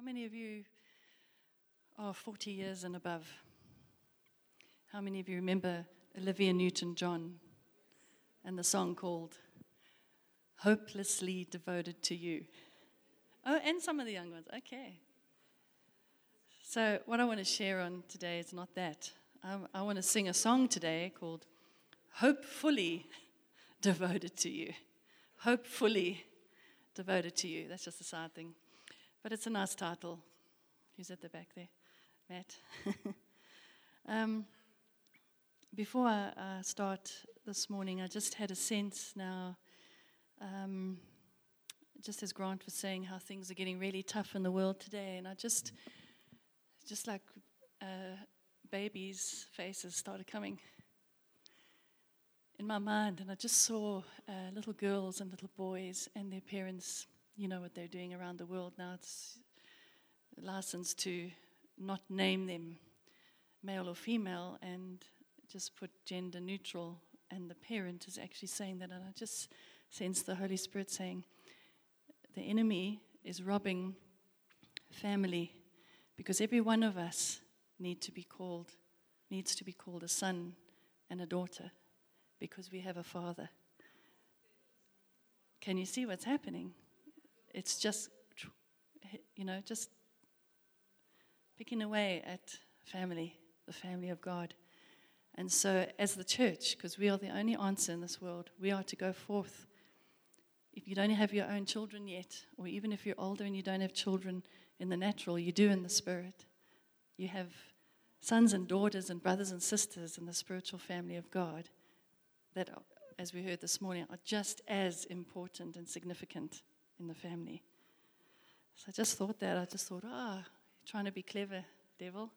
How many of you are 40 years and above? How many of you remember Olivia Newton John and the song called Hopelessly Devoted to You? Oh, and some of the young ones. Okay. So, what I want to share on today is not that. Um, I want to sing a song today called Hopefully Devoted to You. Hopefully Devoted to You. That's just a side thing. But it's a nice title. Who's at the back there? Matt. um, before I, I, start this morning, I just had a sense now, um, just as Grant was saying, how things are getting really tough in the world today. And I just, just like uh, babies' faces started coming in my mind, and I just saw uh, little girls and little boys and their parents you know what they're doing around the world now. It's licensed to not name them male or female and just put gender neutral. And the parent is actually saying that. And I just sense the Holy Spirit saying, the enemy is robbing family because every one of us need to be called needs to be called a son and a daughter because we have a father. Can you see what's happening? It's just, you know, just picking away at family, the family of God. And so, as the church, because we are the only answer in this world, we are to go forth. If you don't have your own children yet, or even if you're older and you don't have children in the natural, you do in the spirit. You have sons and daughters and brothers and sisters in the spiritual family of God that, as we heard this morning, are just as important and significant in the family. So I just thought that. I just thought, ah, oh, trying to be clever, devil.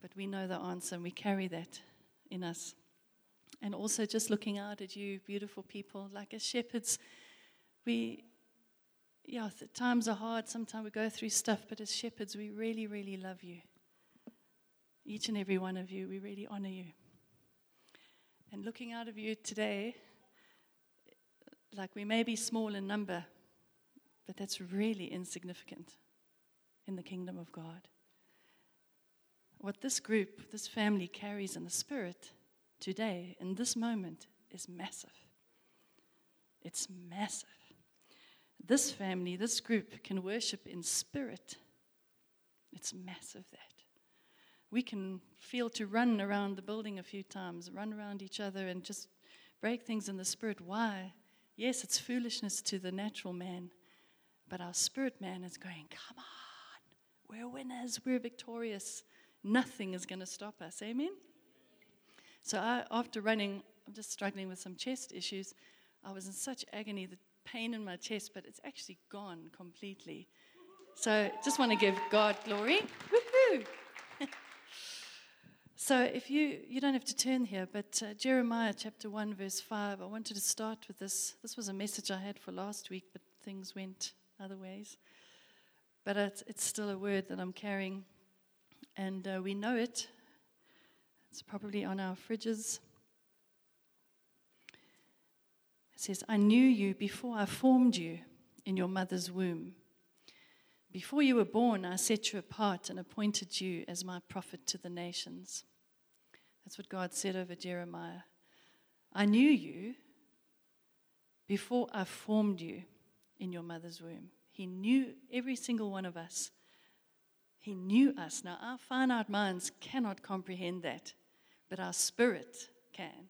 But we know the answer and we carry that in us. And also just looking out at you, beautiful people, like as shepherds, we, yeah, times are hard. Sometimes we go through stuff, but as shepherds, we really, really love you. Each and every one of you, we really honor you. And looking out of you today, like we may be small in number, but that's really insignificant in the kingdom of God. What this group, this family carries in the spirit today, in this moment, is massive. It's massive. This family, this group can worship in spirit. It's massive that. We can feel to run around the building a few times, run around each other, and just break things in the spirit. Why? Yes, it's foolishness to the natural man, but our spirit man is going, Come on, we're winners, we're victorious. Nothing is going to stop us. Amen? So I, after running, I'm just struggling with some chest issues. I was in such agony, the pain in my chest, but it's actually gone completely. So just want to give God glory. Woohoo! so if you you don't have to turn here, but uh, Jeremiah chapter one verse five. I wanted to start with this. This was a message I had for last week, but things went other ways. But it's, it's still a word that I'm carrying, and uh, we know it. It's probably on our fridges. It says, I knew you before I formed you in your mother's womb. Before you were born, I set you apart and appointed you as my prophet to the nations. That's what God said over Jeremiah. I knew you before I formed you in your mother's womb. He knew every single one of us. He knew us. Now, our finite minds cannot comprehend that, but our spirit can.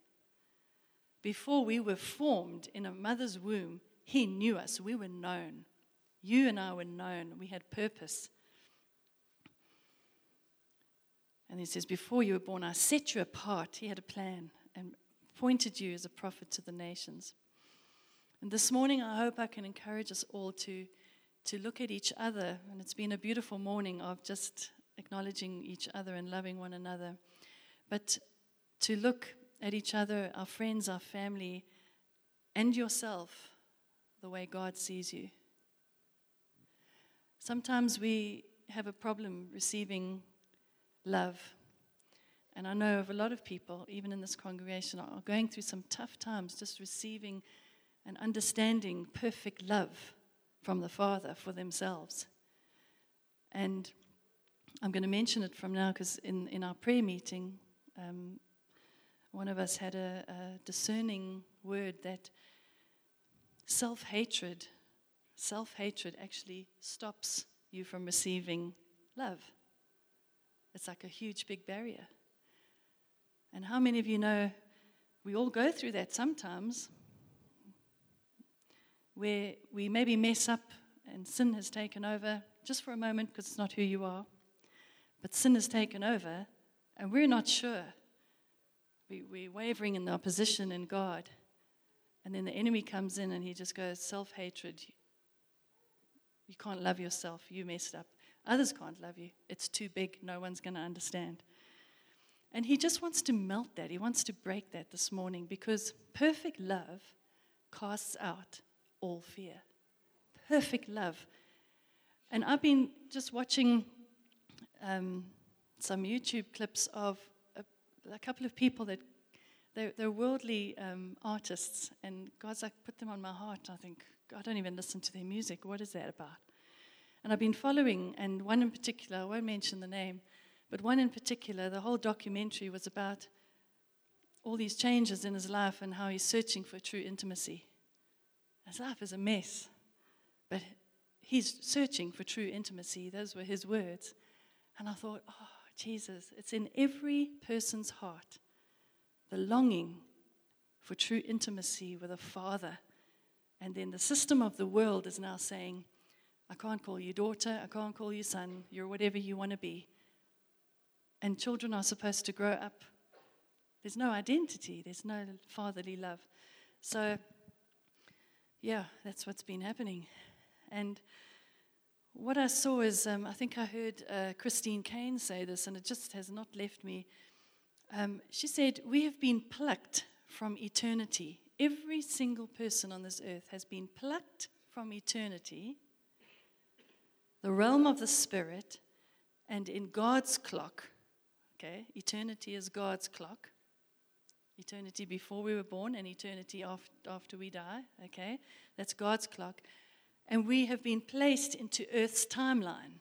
Before we were formed in a mother's womb, He knew us. We were known. You and I were known. We had purpose. And He says, Before you were born, I set you apart. He had a plan and appointed you as a prophet to the nations. And this morning, I hope I can encourage us all to, to look at each other. And it's been a beautiful morning of just acknowledging each other and loving one another. But to look at each other, our friends, our family, and yourself the way God sees you. Sometimes we have a problem receiving love. And I know of a lot of people, even in this congregation, are going through some tough times just receiving and understanding perfect love from the Father for themselves. And I'm going to mention it from now because in, in our prayer meeting, um, one of us had a, a discerning word that self hatred, self hatred actually stops you from receiving love. It's like a huge big barrier. And how many of you know we all go through that sometimes where we maybe mess up and sin has taken over just for a moment because it's not who you are. But sin has taken over and we're not sure. We, we're wavering in our position in God. And then the enemy comes in and he just goes, self hatred. You can't love yourself. You messed up. Others can't love you. It's too big. No one's going to understand. And he just wants to melt that. He wants to break that this morning because perfect love casts out all fear. Perfect love. And I've been just watching um, some YouTube clips of a, a, couple of people that they're, they're worldly um, artists, and God's like put them on my heart. I think, I don't even listen to their music. What is that about? And I've been following, and one in particular, I won't mention the name, but one in particular, the whole documentary was about all these changes in his life and how he's searching for true intimacy. His life is a mess, but he's searching for true intimacy. Those were his words. And I thought, oh, Jesus, it's in every person's heart the longing for true intimacy with a father. And then the system of the world is now saying, I can't call you daughter, I can't call you son, you're whatever you want to be. And children are supposed to grow up. There's no identity, there's no fatherly love. So, yeah, that's what's been happening. And what I saw is, um, I think I heard uh, Christine Caine say this, and it just has not left me. Um, she said, We have been plucked from eternity. Every single person on this earth has been plucked from eternity, the realm of the Spirit, and in God's clock. Okay, eternity is God's clock. Eternity before we were born and eternity after, we die. Okay, that's God's clock and we have been placed into Earth's timeline.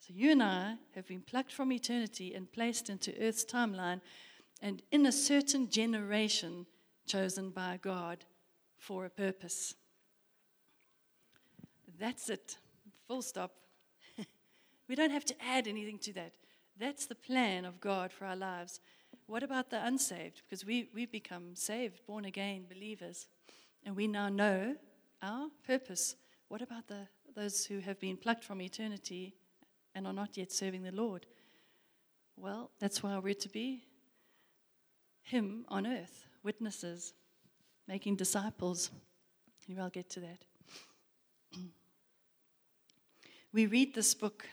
So you and I have been plucked from eternity and placed into Earth's timeline, and in a certain generation chosen by God for a purpose. That's it. Full stop. we don't have to add anything to that. That's the plan of God for our lives. What about the unsaved? Because we, we've become saved, born again believers. And we now know our purpose. What about the, those who have been plucked from eternity and are not yet serving the Lord? Well, that's why we're to be Him on earth, witnesses, making disciples. Maybe I'll get to that. we read this book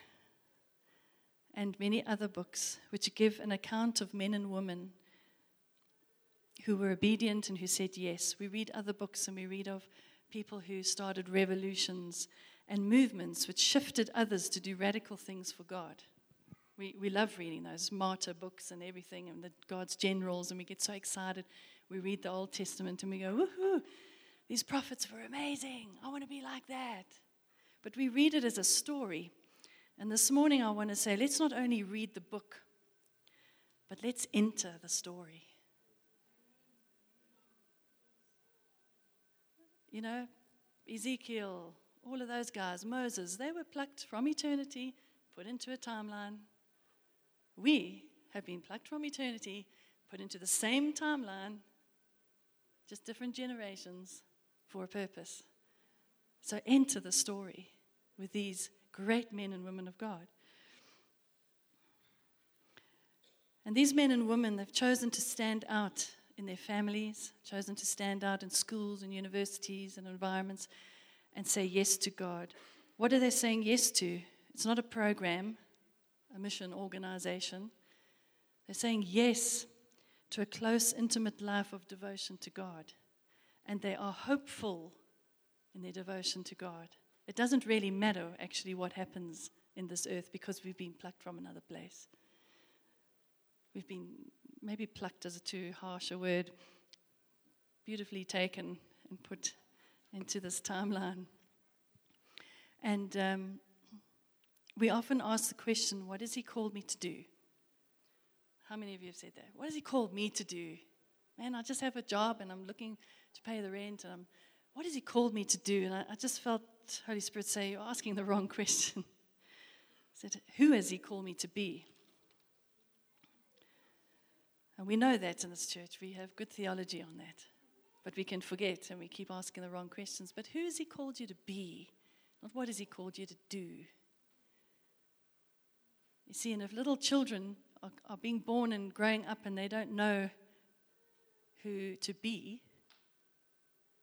and many other books which give an account of men and women who were obedient and who said yes. We read other books and we read of people who started revolutions and movements which shifted others to do radical things for God. We, we love reading those martyr books and everything and the God's generals, and we get so excited. We read the Old Testament and we go, woohoo, these prophets were amazing. I want to be like that. But we read it as a story. And this morning I want to say, let's not only read the book, but let's enter the story. you know, Ezekiel, all of those guys, Moses, they were plucked from eternity, put into a timeline. We have been plucked from eternity, put into the same timeline, just different generations for a purpose. So enter the story with these great men and women of God. And these men and women, they've chosen to stand out in their families, chosen to stand out in schools and universities and environments and say yes to God. What are they saying yes to? It's not a program, a mission organization. They're saying yes to a close, intimate life of devotion to God. And they are hopeful in their devotion to God. It doesn't really matter, actually, what happens in this earth because we've been plucked from another place. We've been maybe plucked as a too harsh a word, beautifully taken and put into this timeline. And um, we often ask the question, What has He called me to do? How many of you have said that? What has He called me to do? Man, I just have a job and I'm looking to pay the rent. And I'm, what has He called me to do? And I, I just felt Holy Spirit say, You're asking the wrong question. I said, Who has He called me to be? And we know that in this church. We have good theology on that. But we can forget and we keep asking the wrong questions. But who has He called you to be? Not what has He called you to do? You see, and if little children are, are being born and growing up and they don't know who to be,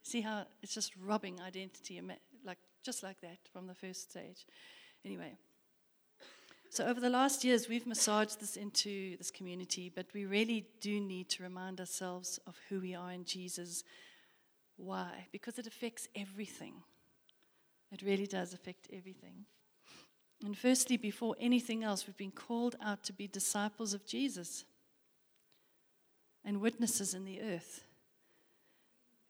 see how it's just robbing identity, like just like that from the first stage. Anyway, so over the last years, we've massaged this into this community, but we really do need to remind ourselves of who we are in Jesus. Why? Because it affects everything. It really does affect everything. And firstly, before anything else, we've been called out to be disciples of Jesus and witnesses in the earth.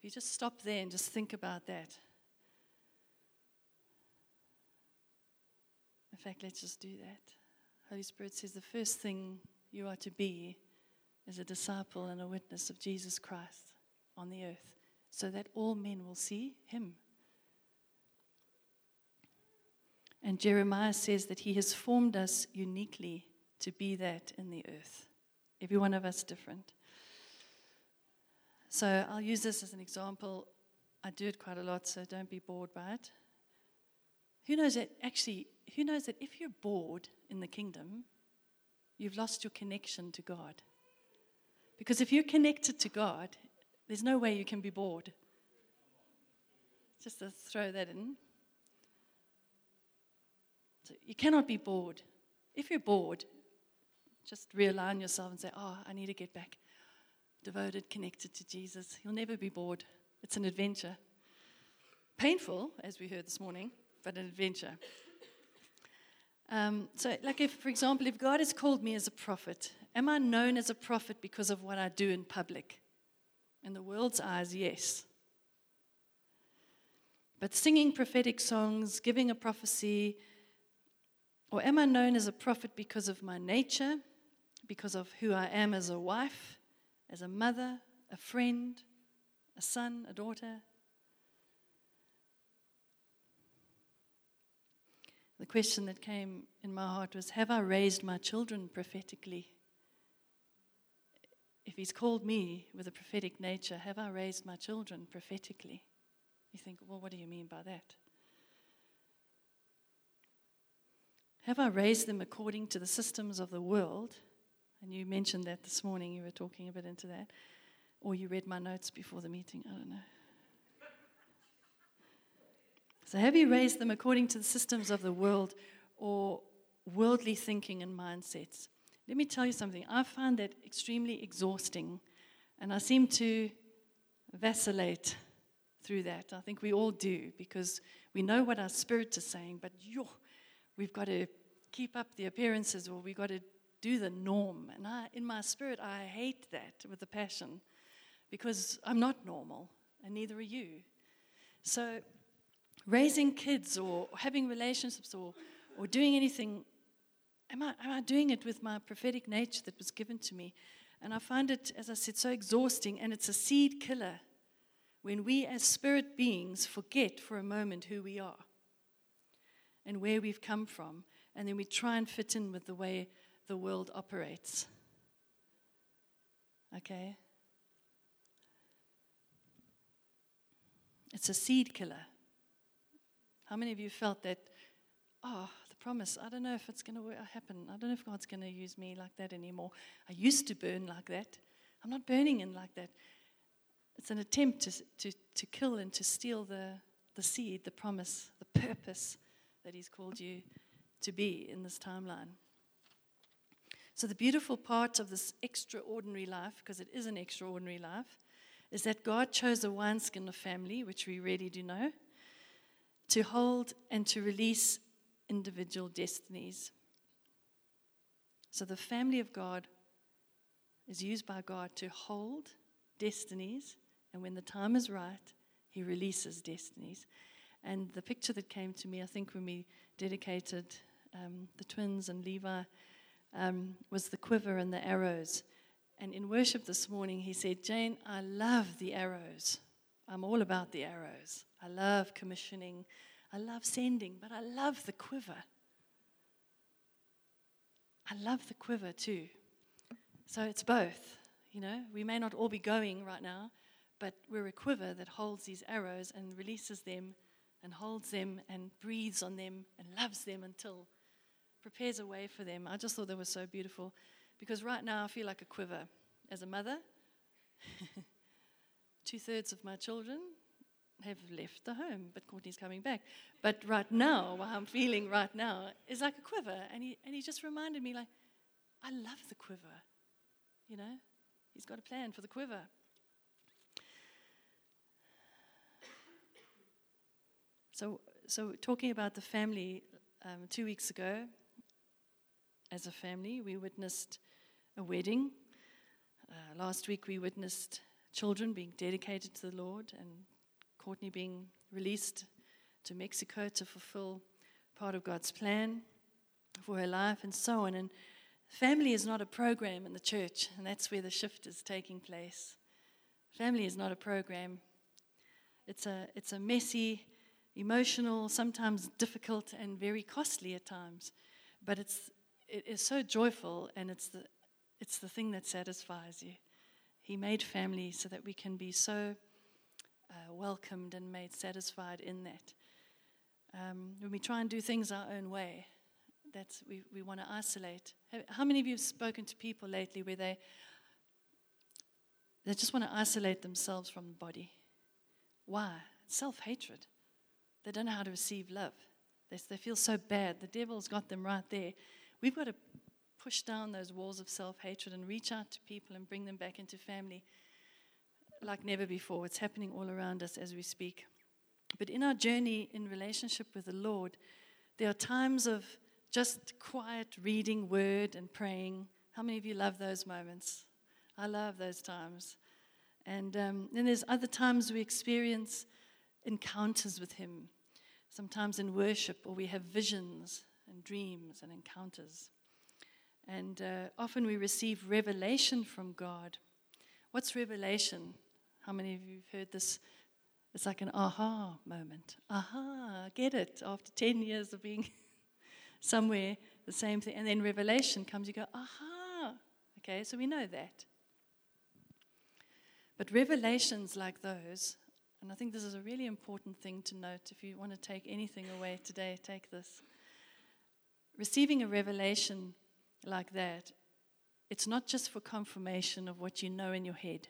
If you just stop there and just think about that. In fact, let's just do that. Holy Spirit says the first thing you are to be is a disciple and a witness of Jesus Christ on the earth, so that all men will see him. And Jeremiah says that he has formed us uniquely to be that in the earth. Every one of us different. So I'll use this as an example. I do it quite a lot, so don't be bored by it. Who knows that actually, who knows that if you're bored in the kingdom, you've lost your connection to God? Because if you're connected to God, there's no way you can be bored. Just to throw that in. So you cannot be bored. If you're bored, just realign yourself and say, Oh, I need to get back devoted, connected to Jesus. You'll never be bored. It's an adventure. Painful, as we heard this morning, but an adventure. Um, so, like, if, for example, if God has called me as a prophet, am I known as a prophet because of what I do in public? In the world's eyes, yes. But singing prophetic songs, giving a prophecy, or am I known as a prophet because of my nature, because of who I am as a wife, as a mother, a friend, a son, a daughter, the question that came in my heart was Have I raised my children prophetically? If He's called me with a prophetic nature, have I raised my children prophetically? You think, well, what do you mean by that? Have I raised them according to the systems of the world? And you mentioned that this morning, you were talking a bit into that. Or you read my notes before the meeting, I don't know. So, have you raised them according to the systems of the world or worldly thinking and mindsets? Let me tell you something. I find that extremely exhausting, and I seem to vacillate through that. I think we all do because we know what our spirit is saying, but yo, we've got to keep up the appearances or we've got to do the norm. And I, in my spirit, I hate that with a passion because I'm not normal, and neither are you. So raising kids or having relationships or, or doing anything, am I, am I doing it with my prophetic nature that was given to me? And I find it, as I said, so exhausting, and it's a seed killer when we as spirit beings forget for a moment who we are and where we've come from, and then we try and fit in with the way the world operates. Okay? It's a seed killer. How many of you felt that, oh, the promise, I don't know if it's going to happen. I don't know if God's going to use me like that anymore. I used to burn like that. I'm not burning in like that. It's an attempt to, to, to kill and to steal the, the seed, the promise, the purpose that He's called you to be in this timeline. So, the beautiful part of this extraordinary life, because it is an extraordinary life, is that God chose a wineskin of family, which we really do know, to hold and to release individual destinies. So the family of God is used by God to hold destinies, and when the time is right, He releases destinies. And the picture that came to me, I think, when we dedicated um, the twins and Levi, um, was the quiver and the arrows. And in worship this morning, he said, Jane, I love the arrows. I'm all about the arrows. I love commissioning. I love sending, but I love the quiver. I love the quiver too. So it's both. You know, we may not all be going right now, but we're a quiver that holds these arrows and releases them and holds them and breathes on them and loves them until prepares a way for them. I just thought that was so beautiful because right now I feel like a quiver as a mother. Two thirds of my children have left the home, but Courtney's coming back. But right now, what I'm feeling right now is like a quiver. And he, and he just reminded me, like, I love the quiver. You know, he's got a plan for the quiver. So, so talking about the family, um, two weeks ago, as a family, we witnessed a wedding. Uh, last week, we witnessed children being dedicated to the Lord and Courtney being released to Mexico to fulfill part of God's plan for her life and so on. And family is not a program in the church, and that's where the shift is taking place. Family is not a program. It's a, it's a messy, emotional, sometimes difficult, and very costly at times. But it's, it is so joyful, and it's the, it's the thing that satisfies you. He made family so that we can be so uh, welcomed and made satisfied in that. Um, when we try and do things our own way, that's we, we want to isolate. How many of you have spoken to people lately where they they just want to isolate themselves from the body? Why? Self hatred. They don't know how to receive love. They, they feel so bad. The devil's got them right there. We've got to push down those walls of self hatred and reach out to people and bring them back into family like never before. It's happening all around us as we speak. But in our journey in relationship with the Lord, there are times of just quiet reading word and praying. How many of you love those moments? I love those times. And um, then there's other times we experience encounters with Him, sometimes in worship, or we have visions and dreams and encounters. And uh, often we receive revelation from God. What's revelation? How many of you have heard this? It's like an aha moment. Aha, get it. After 10 years of being somewhere, the same thing. And then revelation comes, you go, aha. Okay, so we know that. But revelations like those, and I think this is a really important thing to note. If you want to take anything away today, take this. Receiving a revelation like that, it's not just for confirmation of what you know in your head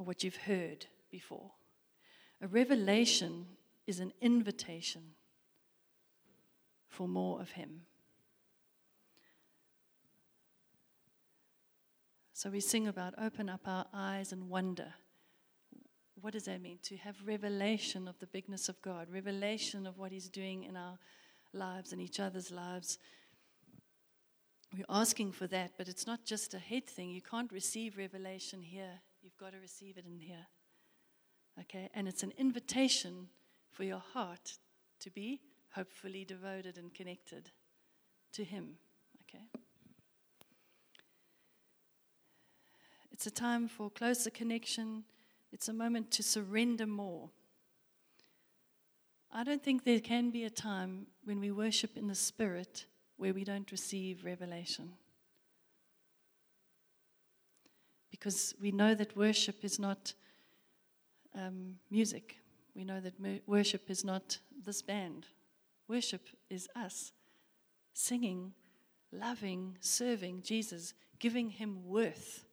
or what you've heard before. A revelation is an invitation for more of Him. So we sing about open up our eyes and wonder. What does that mean? To have revelation of the bigness of God, revelation of what He's doing in our lives and each other's lives. We're asking for that, but it's not just a head thing. You can't receive revelation here You've got to receive it in here. Okay? And it's an invitation for your heart to be hopefully devoted and connected to Him. Okay? It's a time for closer connection. It's a moment to surrender more. I don't think there can be a time when we worship in the Spirit where we don't receive revelation. because we know that worship is not um, music. We know that worship is not this band. Worship is us singing, loving, serving Jesus, giving him worth.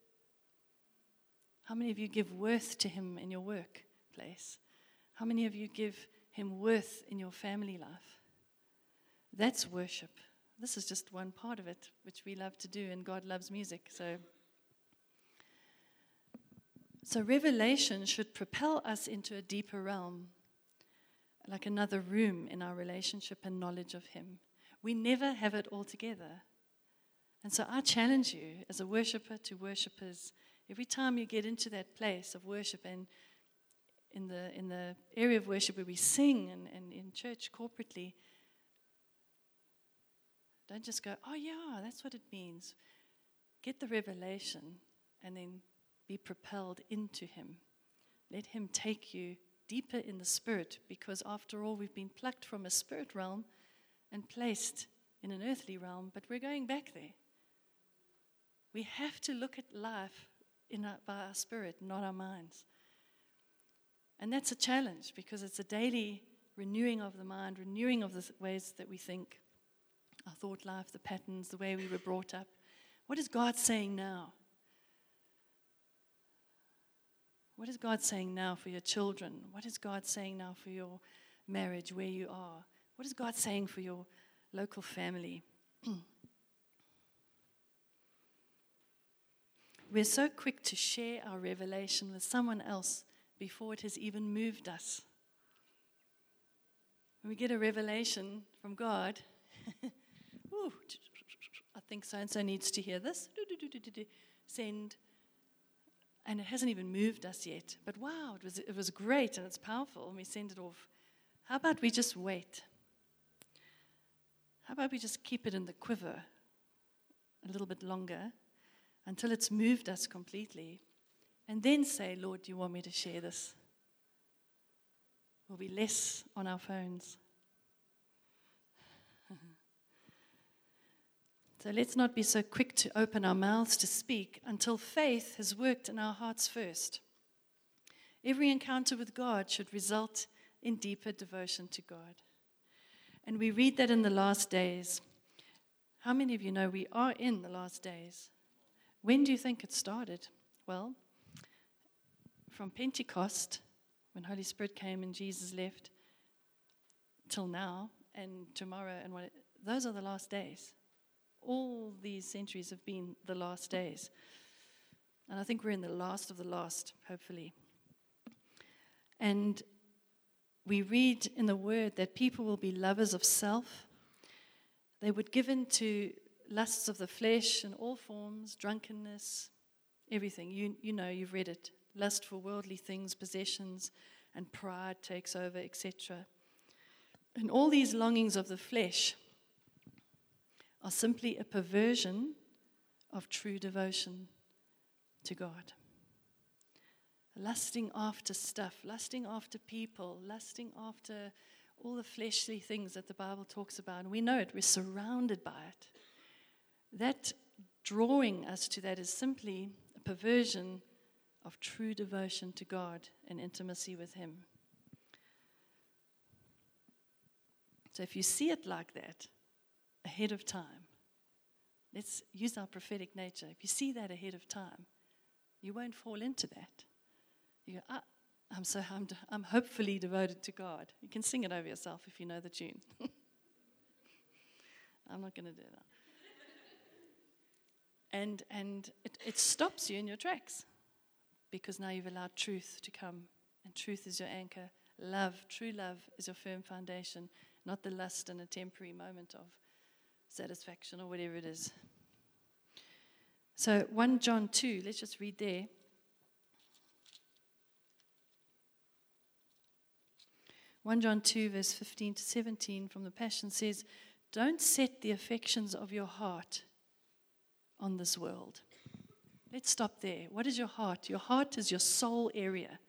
How many of you give worth to him in your workplace? How many of you give him worth in your family life? That's worship. This is just one part of it, which we love to do, and God loves music. So so, revelation should propel us into a deeper realm, like another room in our relationship and knowledge of Him. We never have it all together. And so, I challenge you as a worshiper to worshippers every time you get into that place of worship and in the, in the area of worship where we sing and, and in church corporately, don't just go, oh, yeah, that's what it means. Get the revelation and then be propelled into Him. Let Him take you deeper in the Spirit because, after all, we've been plucked from a spirit realm and placed in an earthly realm, but we're going back there. We have to look at life in our, by our spirit, not our minds. And that's a challenge because it's a daily renewing of the mind, renewing of the ways that we think, our thought life, the patterns, the way we were brought up. What is God saying now? What is God saying now for your children? What is God saying now for your marriage, where you are? What is God saying for your local family? We're so quick to share our revelation with someone else before it has even moved us. When we get a revelation from God, I think so and so needs to hear this. Send. And it hasn't even moved us yet. But wow, it was, it was great and it's powerful. And we send it off. How about we just wait? How about we just keep it in the quiver a little bit longer until it's moved us completely? And then say, Lord, do you want me to share this? We'll be less on our phones. So let's not be so quick to open our mouths to speak until faith has worked in our hearts first. Every encounter with God should result in deeper devotion to God. And we read that in the last days. How many of you know we are in the last days? When do you think it started? Well, from Pentecost, when Holy Spirit came and Jesus left, till now and tomorrow, and what, those are the last days all these centuries have been the last days. And I think we're in the last of the last, hopefully. And we read in the word that people will be lovers of self. They would give in to lusts of the flesh in all forms, drunkenness, everything. You, you know, you've read it. Lust for worldly things, possessions, and pride takes over, etc. And all these longings of the flesh are simply a perversion of true devotion to God. Lusting after stuff, lusting after people, lusting after all the fleshly things that the Bible talks about. And we know it, we're surrounded by it. That drawing us to that is simply a perversion of true devotion to God and intimacy with Him. So if you see it like that, ahead of time. Let's use our prophetic nature. If you see that ahead of time, you won't fall into that. You go, ah, I'm so I'm, I'm hopefully devoted to God. You can sing it over yourself if you know the tune. I'm not going to do that. And, and it, it stops you in your tracks because now you've allowed truth to come, and truth is your anchor. Love, true love, is your firm foundation, not the lust and a temporary moment of satisfaction or whatever it is. So 1 John 2, let's just read there. One John two verse fifteen to seventeen from the Passion says, "Don't set the affections of your heart on this world." Let's stop there. What is your heart? Your heart is your soul area.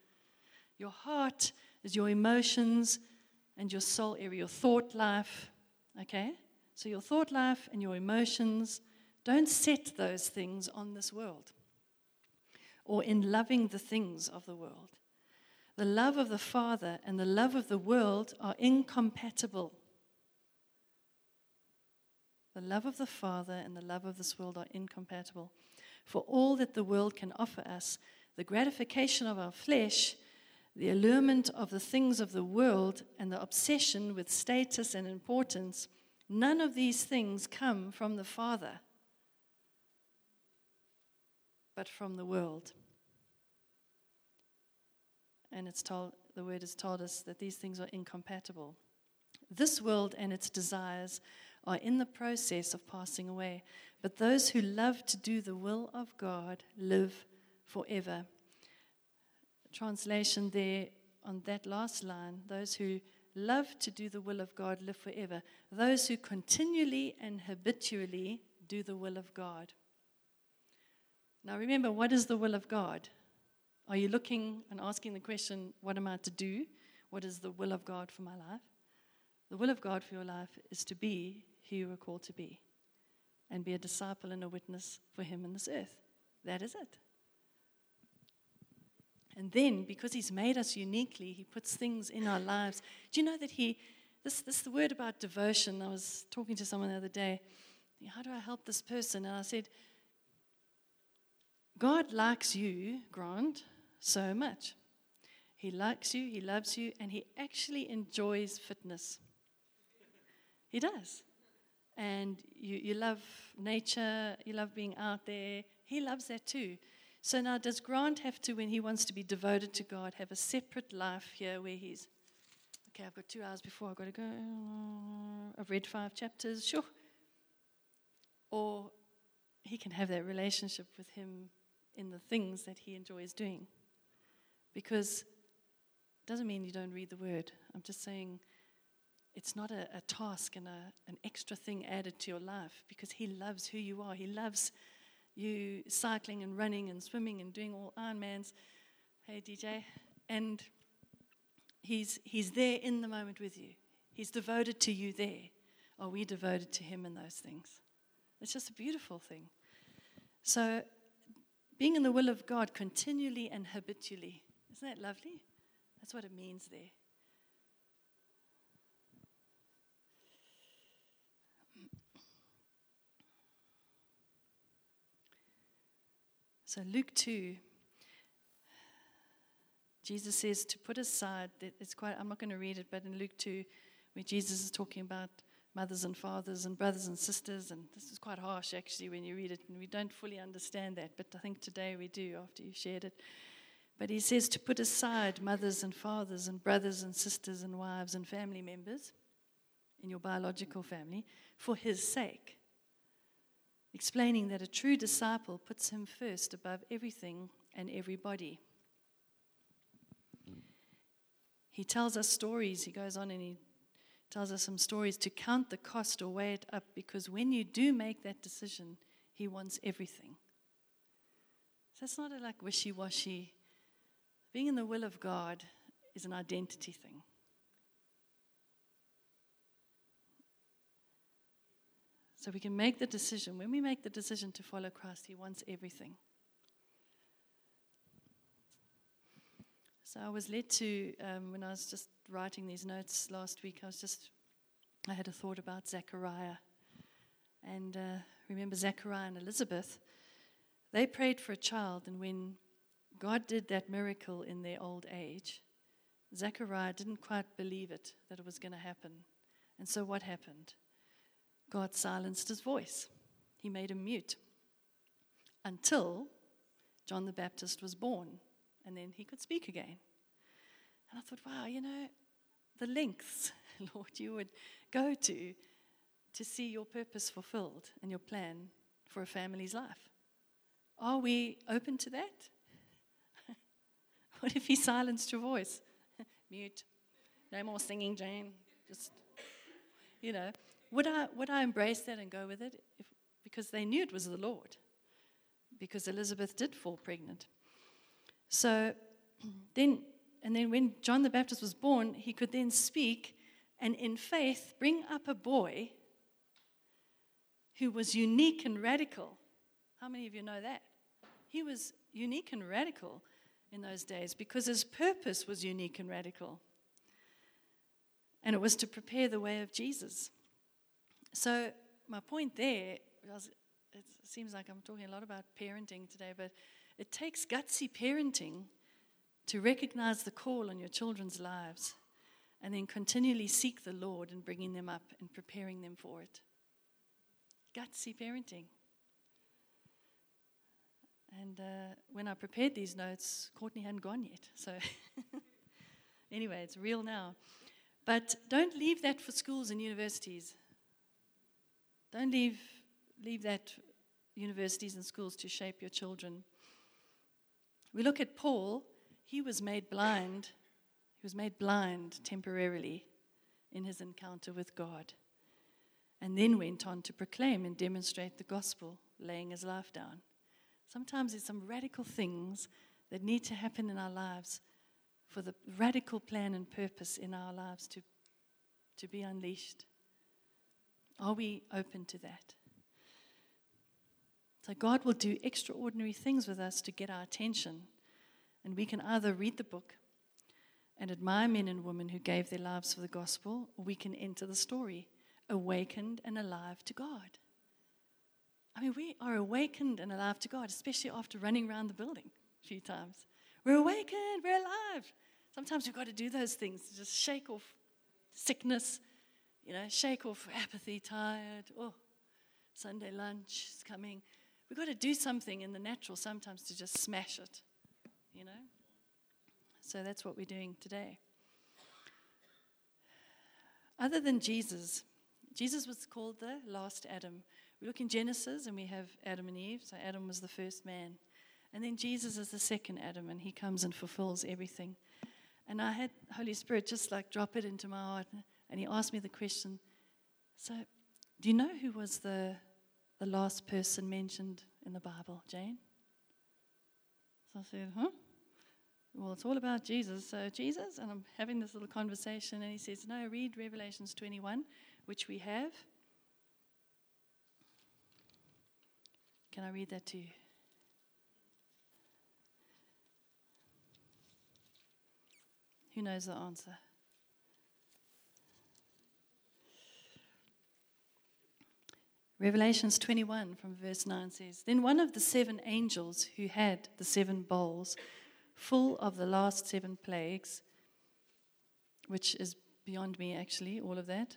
Your heart is your emotions and your soul area, your thought life. Okay? So, your thought life and your emotions, don't set those things on this world or in loving the things of the world. The love of the Father and the love of the world are incompatible. The love of the Father and the love of this world are incompatible. For all that the world can offer us, the gratification of our flesh, the allurement of the things of the world, and the obsession with status and importance None of these things come from the Father, but from the world. And it's told, the word has told us that these things are incompatible. This world and its desires are in the process of passing away, but those who love to do the will of God live forever. Translation there on that last line those who love to do the will of God live forever. Those who continually and habitually do the will of God. Now, remember, what is the will of God? Are you looking and asking the question, What am I to do? What is the will of God for my life? The will of God for your life is to be who you were called to be and be a disciple and a witness for Him in this earth. That is it. And then, because He's made us uniquely, He puts things in our lives. Do you know that He, this, this the word about devotion, I was talking to someone the other day. How do I help this person? And I said, God likes you, Grant, so much. He likes you, He loves you, and He actually enjoys fitness. He does. And you, you love nature, you love being out there. He loves that too. So now, does Grant have to, when he wants to be devoted to God, have a separate life here where he's, okay, I've got two hours before I've got to go. I've read five chapters, sure. Or he can have that relationship with Him in the things that he enjoys doing. Because it doesn't mean you don't read the Word. I'm just saying it's not a, a task and a, an extra thing added to your life because He loves who you are. He loves you cycling and running and swimming and doing all Ironmans. Hey, DJ. And he's, he's there in the moment with you. He's devoted to you there. Are we devoted to Him in those things? It's just a beautiful thing. So, being in the will of God continually and habitually. Isn't that lovely? That's what it means there. So, Luke 2, Jesus says to put aside, it's quite, I'm not going to read it, but in Luke 2, where Jesus is talking about mothers and fathers and brothers and sisters, and this is quite harsh actually when you read it, and we don't fully understand that, but I think today we do after you shared it. But he says to put aside mothers and fathers and brothers and sisters and wives and family members in your biological family for his sake explaining that a true disciple puts him first above everything and everybody. He tells us stories. He goes on and he tells us some stories to count the cost or weigh it up because when you do make that decision, he wants everything. So it's not a like wishy washy. Being in the will of God is an identity thing. So we can make the decision. When we make the decision to follow Christ, He wants everything. So I was led to, um, when I was just writing these notes last week, I was just, I had a thought about Zechariah. And uh, remember Zechariah and Elizabeth? They prayed for a child, and when God did that miracle in their old age, Zechariah didn't quite believe it, that it was going to happen. And so what happened? God silenced his voice. He made him mute until John the Baptist was born, and then he could speak again. And I thought, wow, you know, the lengths, Lord, you would go to to see your purpose fulfilled and your plan for a family's life. Are we open to that? what if he silenced your voice? Mute. No more singing, Jane. Just, you know. Would I, would I embrace that and go with it? If, because they knew it was the Lord. Because Elizabeth did fall pregnant. So then, and then when John the Baptist was born, he could then speak and in faith bring up a boy who was unique and radical. How many of you know that? He was unique and radical in those days because his purpose was unique and radical. And it was to prepare the way of Jesus. So, my point there, it seems like I'm talking a lot about parenting today, but it takes gutsy parenting to recognize the call on your children's lives and then continually seek the Lord in bringing them up and preparing them for it. Gutsy parenting. And uh, when I prepared these notes, Courtney hadn't gone yet. So, anyway, it's real now. But don't leave that for schools and universities. Don't leave, leave that universities and schools to shape your children. We look at Paul, he was made blind. He was made blind temporarily in his encounter with God, and then went on to proclaim and demonstrate the gospel, laying his life down. Sometimes there's some radical things that need to happen in our lives for the radical plan and purpose in our lives to, to be unleashed. Are we open to that? So, God will do extraordinary things with us to get our attention. And we can either read the book and admire men and women who gave their lives for the gospel, or we can enter the story, awakened and alive to God. I mean, we are awakened and alive to God, especially after running around the building a few times. We're awakened, we're alive. Sometimes we've got to do those things, to just shake off sickness, you know, shake off apathy, tired. Oh, Sunday lunch is coming. We've got to do something in the natural sometimes to just smash it, you know? So that's what we're doing today. Other than Jesus, Jesus was called the last Adam. We look in Genesis and we have Adam and Eve. So Adam was the first man. And then Jesus is the second Adam and he comes and fulfills everything. And I had Holy Spirit just like drop it into my heart. And he asked me the question So, do you know who was the, the last person mentioned in the Bible, Jane? So I said, Huh? Well, it's all about Jesus. So, Jesus, and I'm having this little conversation, and he says, No, read Revelations 21, which we have. Can I read that to you? Who knows the answer? Revelations 21 from verse 9 says Then one of the seven angels who had the seven bowls full of the last seven plagues, which is beyond me actually, all of that.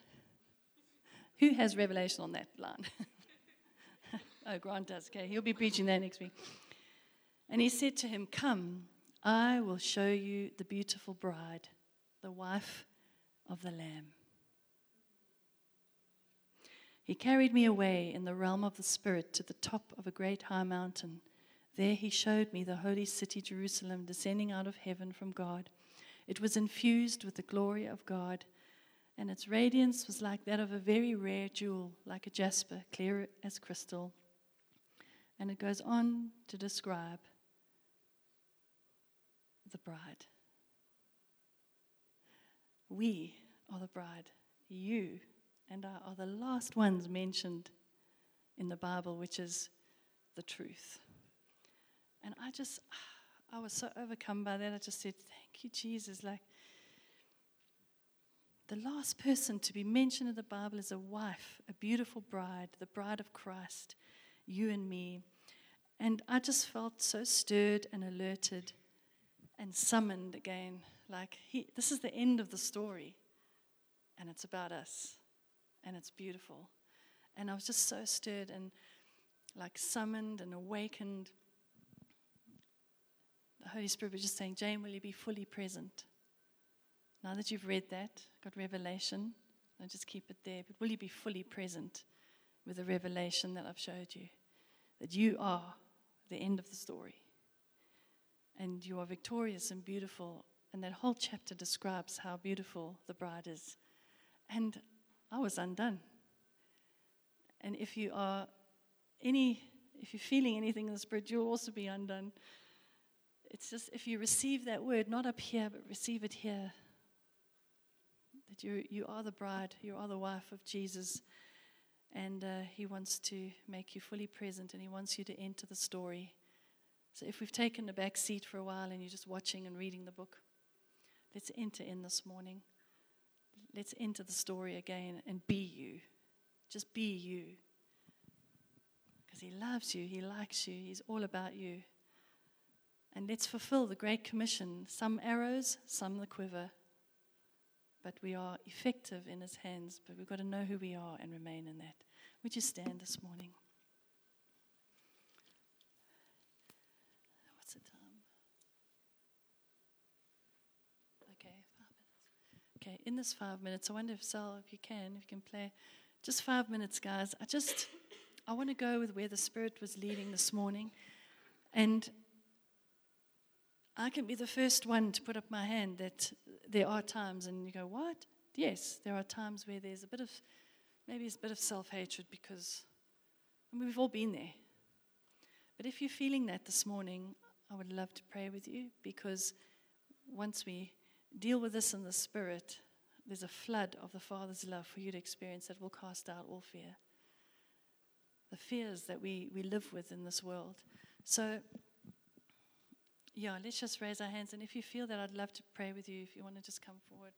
Who has revelation on that line? oh, Grant does. Okay, he'll be preaching that next week. And he said to him, Come. I will show you the beautiful bride, the wife of the Lamb. He carried me away in the realm of the Spirit to the top of a great high mountain. There he showed me the holy city Jerusalem descending out of heaven from God. It was infused with the glory of God, and its radiance was like that of a very rare jewel, like a jasper, clear as crystal. And it goes on to describe the bride. We are the bride. You and I are the last ones mentioned in the Bible, which is the truth. And I just, I was so overcome by that. I just said, Thank you, Jesus. Like, the last person to be mentioned in the Bible is a wife, a beautiful bride, the bride of Christ, you and me. And I just felt so stirred and alerted and summoned again. Like, he, this is the end of the story, and it's about us, and it's beautiful. And I was just so stirred and like summoned and awakened. The Holy Spirit was just saying, Jane, will you be fully present? Now that you've read that, got revelation, don't just keep it there, but will you be fully present with the revelation that I've showed you? That you are the end of the story and you are victorious and beautiful. And that whole chapter describes how beautiful the bride is. And I was undone. And if you are any, if you're feeling anything in the spirit, you'll also be undone. It's just if you receive that word, not up here, but receive it here, that you you are the bride, you are the wife of Jesus, and uh, He wants to make you fully present, and He wants you to enter the story. So if we've taken a back seat for a while and you're just watching and reading the book, let's enter in this morning. Let's enter the story again and be you. Just be you. Because He loves you, He likes you, He's all about you. And let's fulfill the Great Commission some arrows, some the quiver. But we are effective in His hands, but we've got to know who we are and remain in that. Would you stand this morning? Okay, in this five minutes, I wonder if Sal, if you can, if you can play just five minutes, guys. I just, I want to go with where the Spirit was leading this morning. And I can be the first one to put up my hand that there are times, and you go, What? Yes, there are times where there's a bit of, maybe it's a bit of self hatred because and we've all been there. But if you're feeling that this morning, I would love to pray with you because once we deal with this in the Spirit, there's a flood of the Father's love for you to experience that will cast out all fear. The fears that we, we live with in this world. So, yeah, let's just raise our hands. And if you feel that, I'd love to pray with you. If you want to just come forward.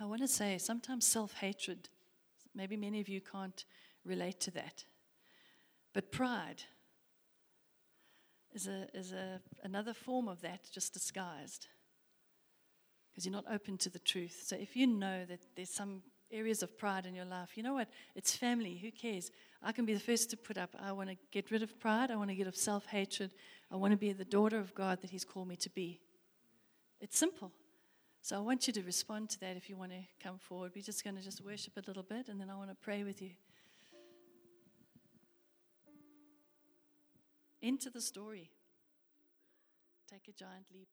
I want to say sometimes self hatred, maybe many of you can't relate to that. But pride is, a, is a, another form of that, just disguised. Because you're not open to the truth. So if you know that there's some areas of pride in your life, you know what? It's family. Who cares? I can be the first to put up. I want to get rid of pride. I want to get rid of self hatred. I want to be the daughter of God that He's called me to be. It's simple. So I want you to respond to that if you want to come forward. We're just going to just worship a little bit and then I want to pray with you. Into the story. Take a giant leap.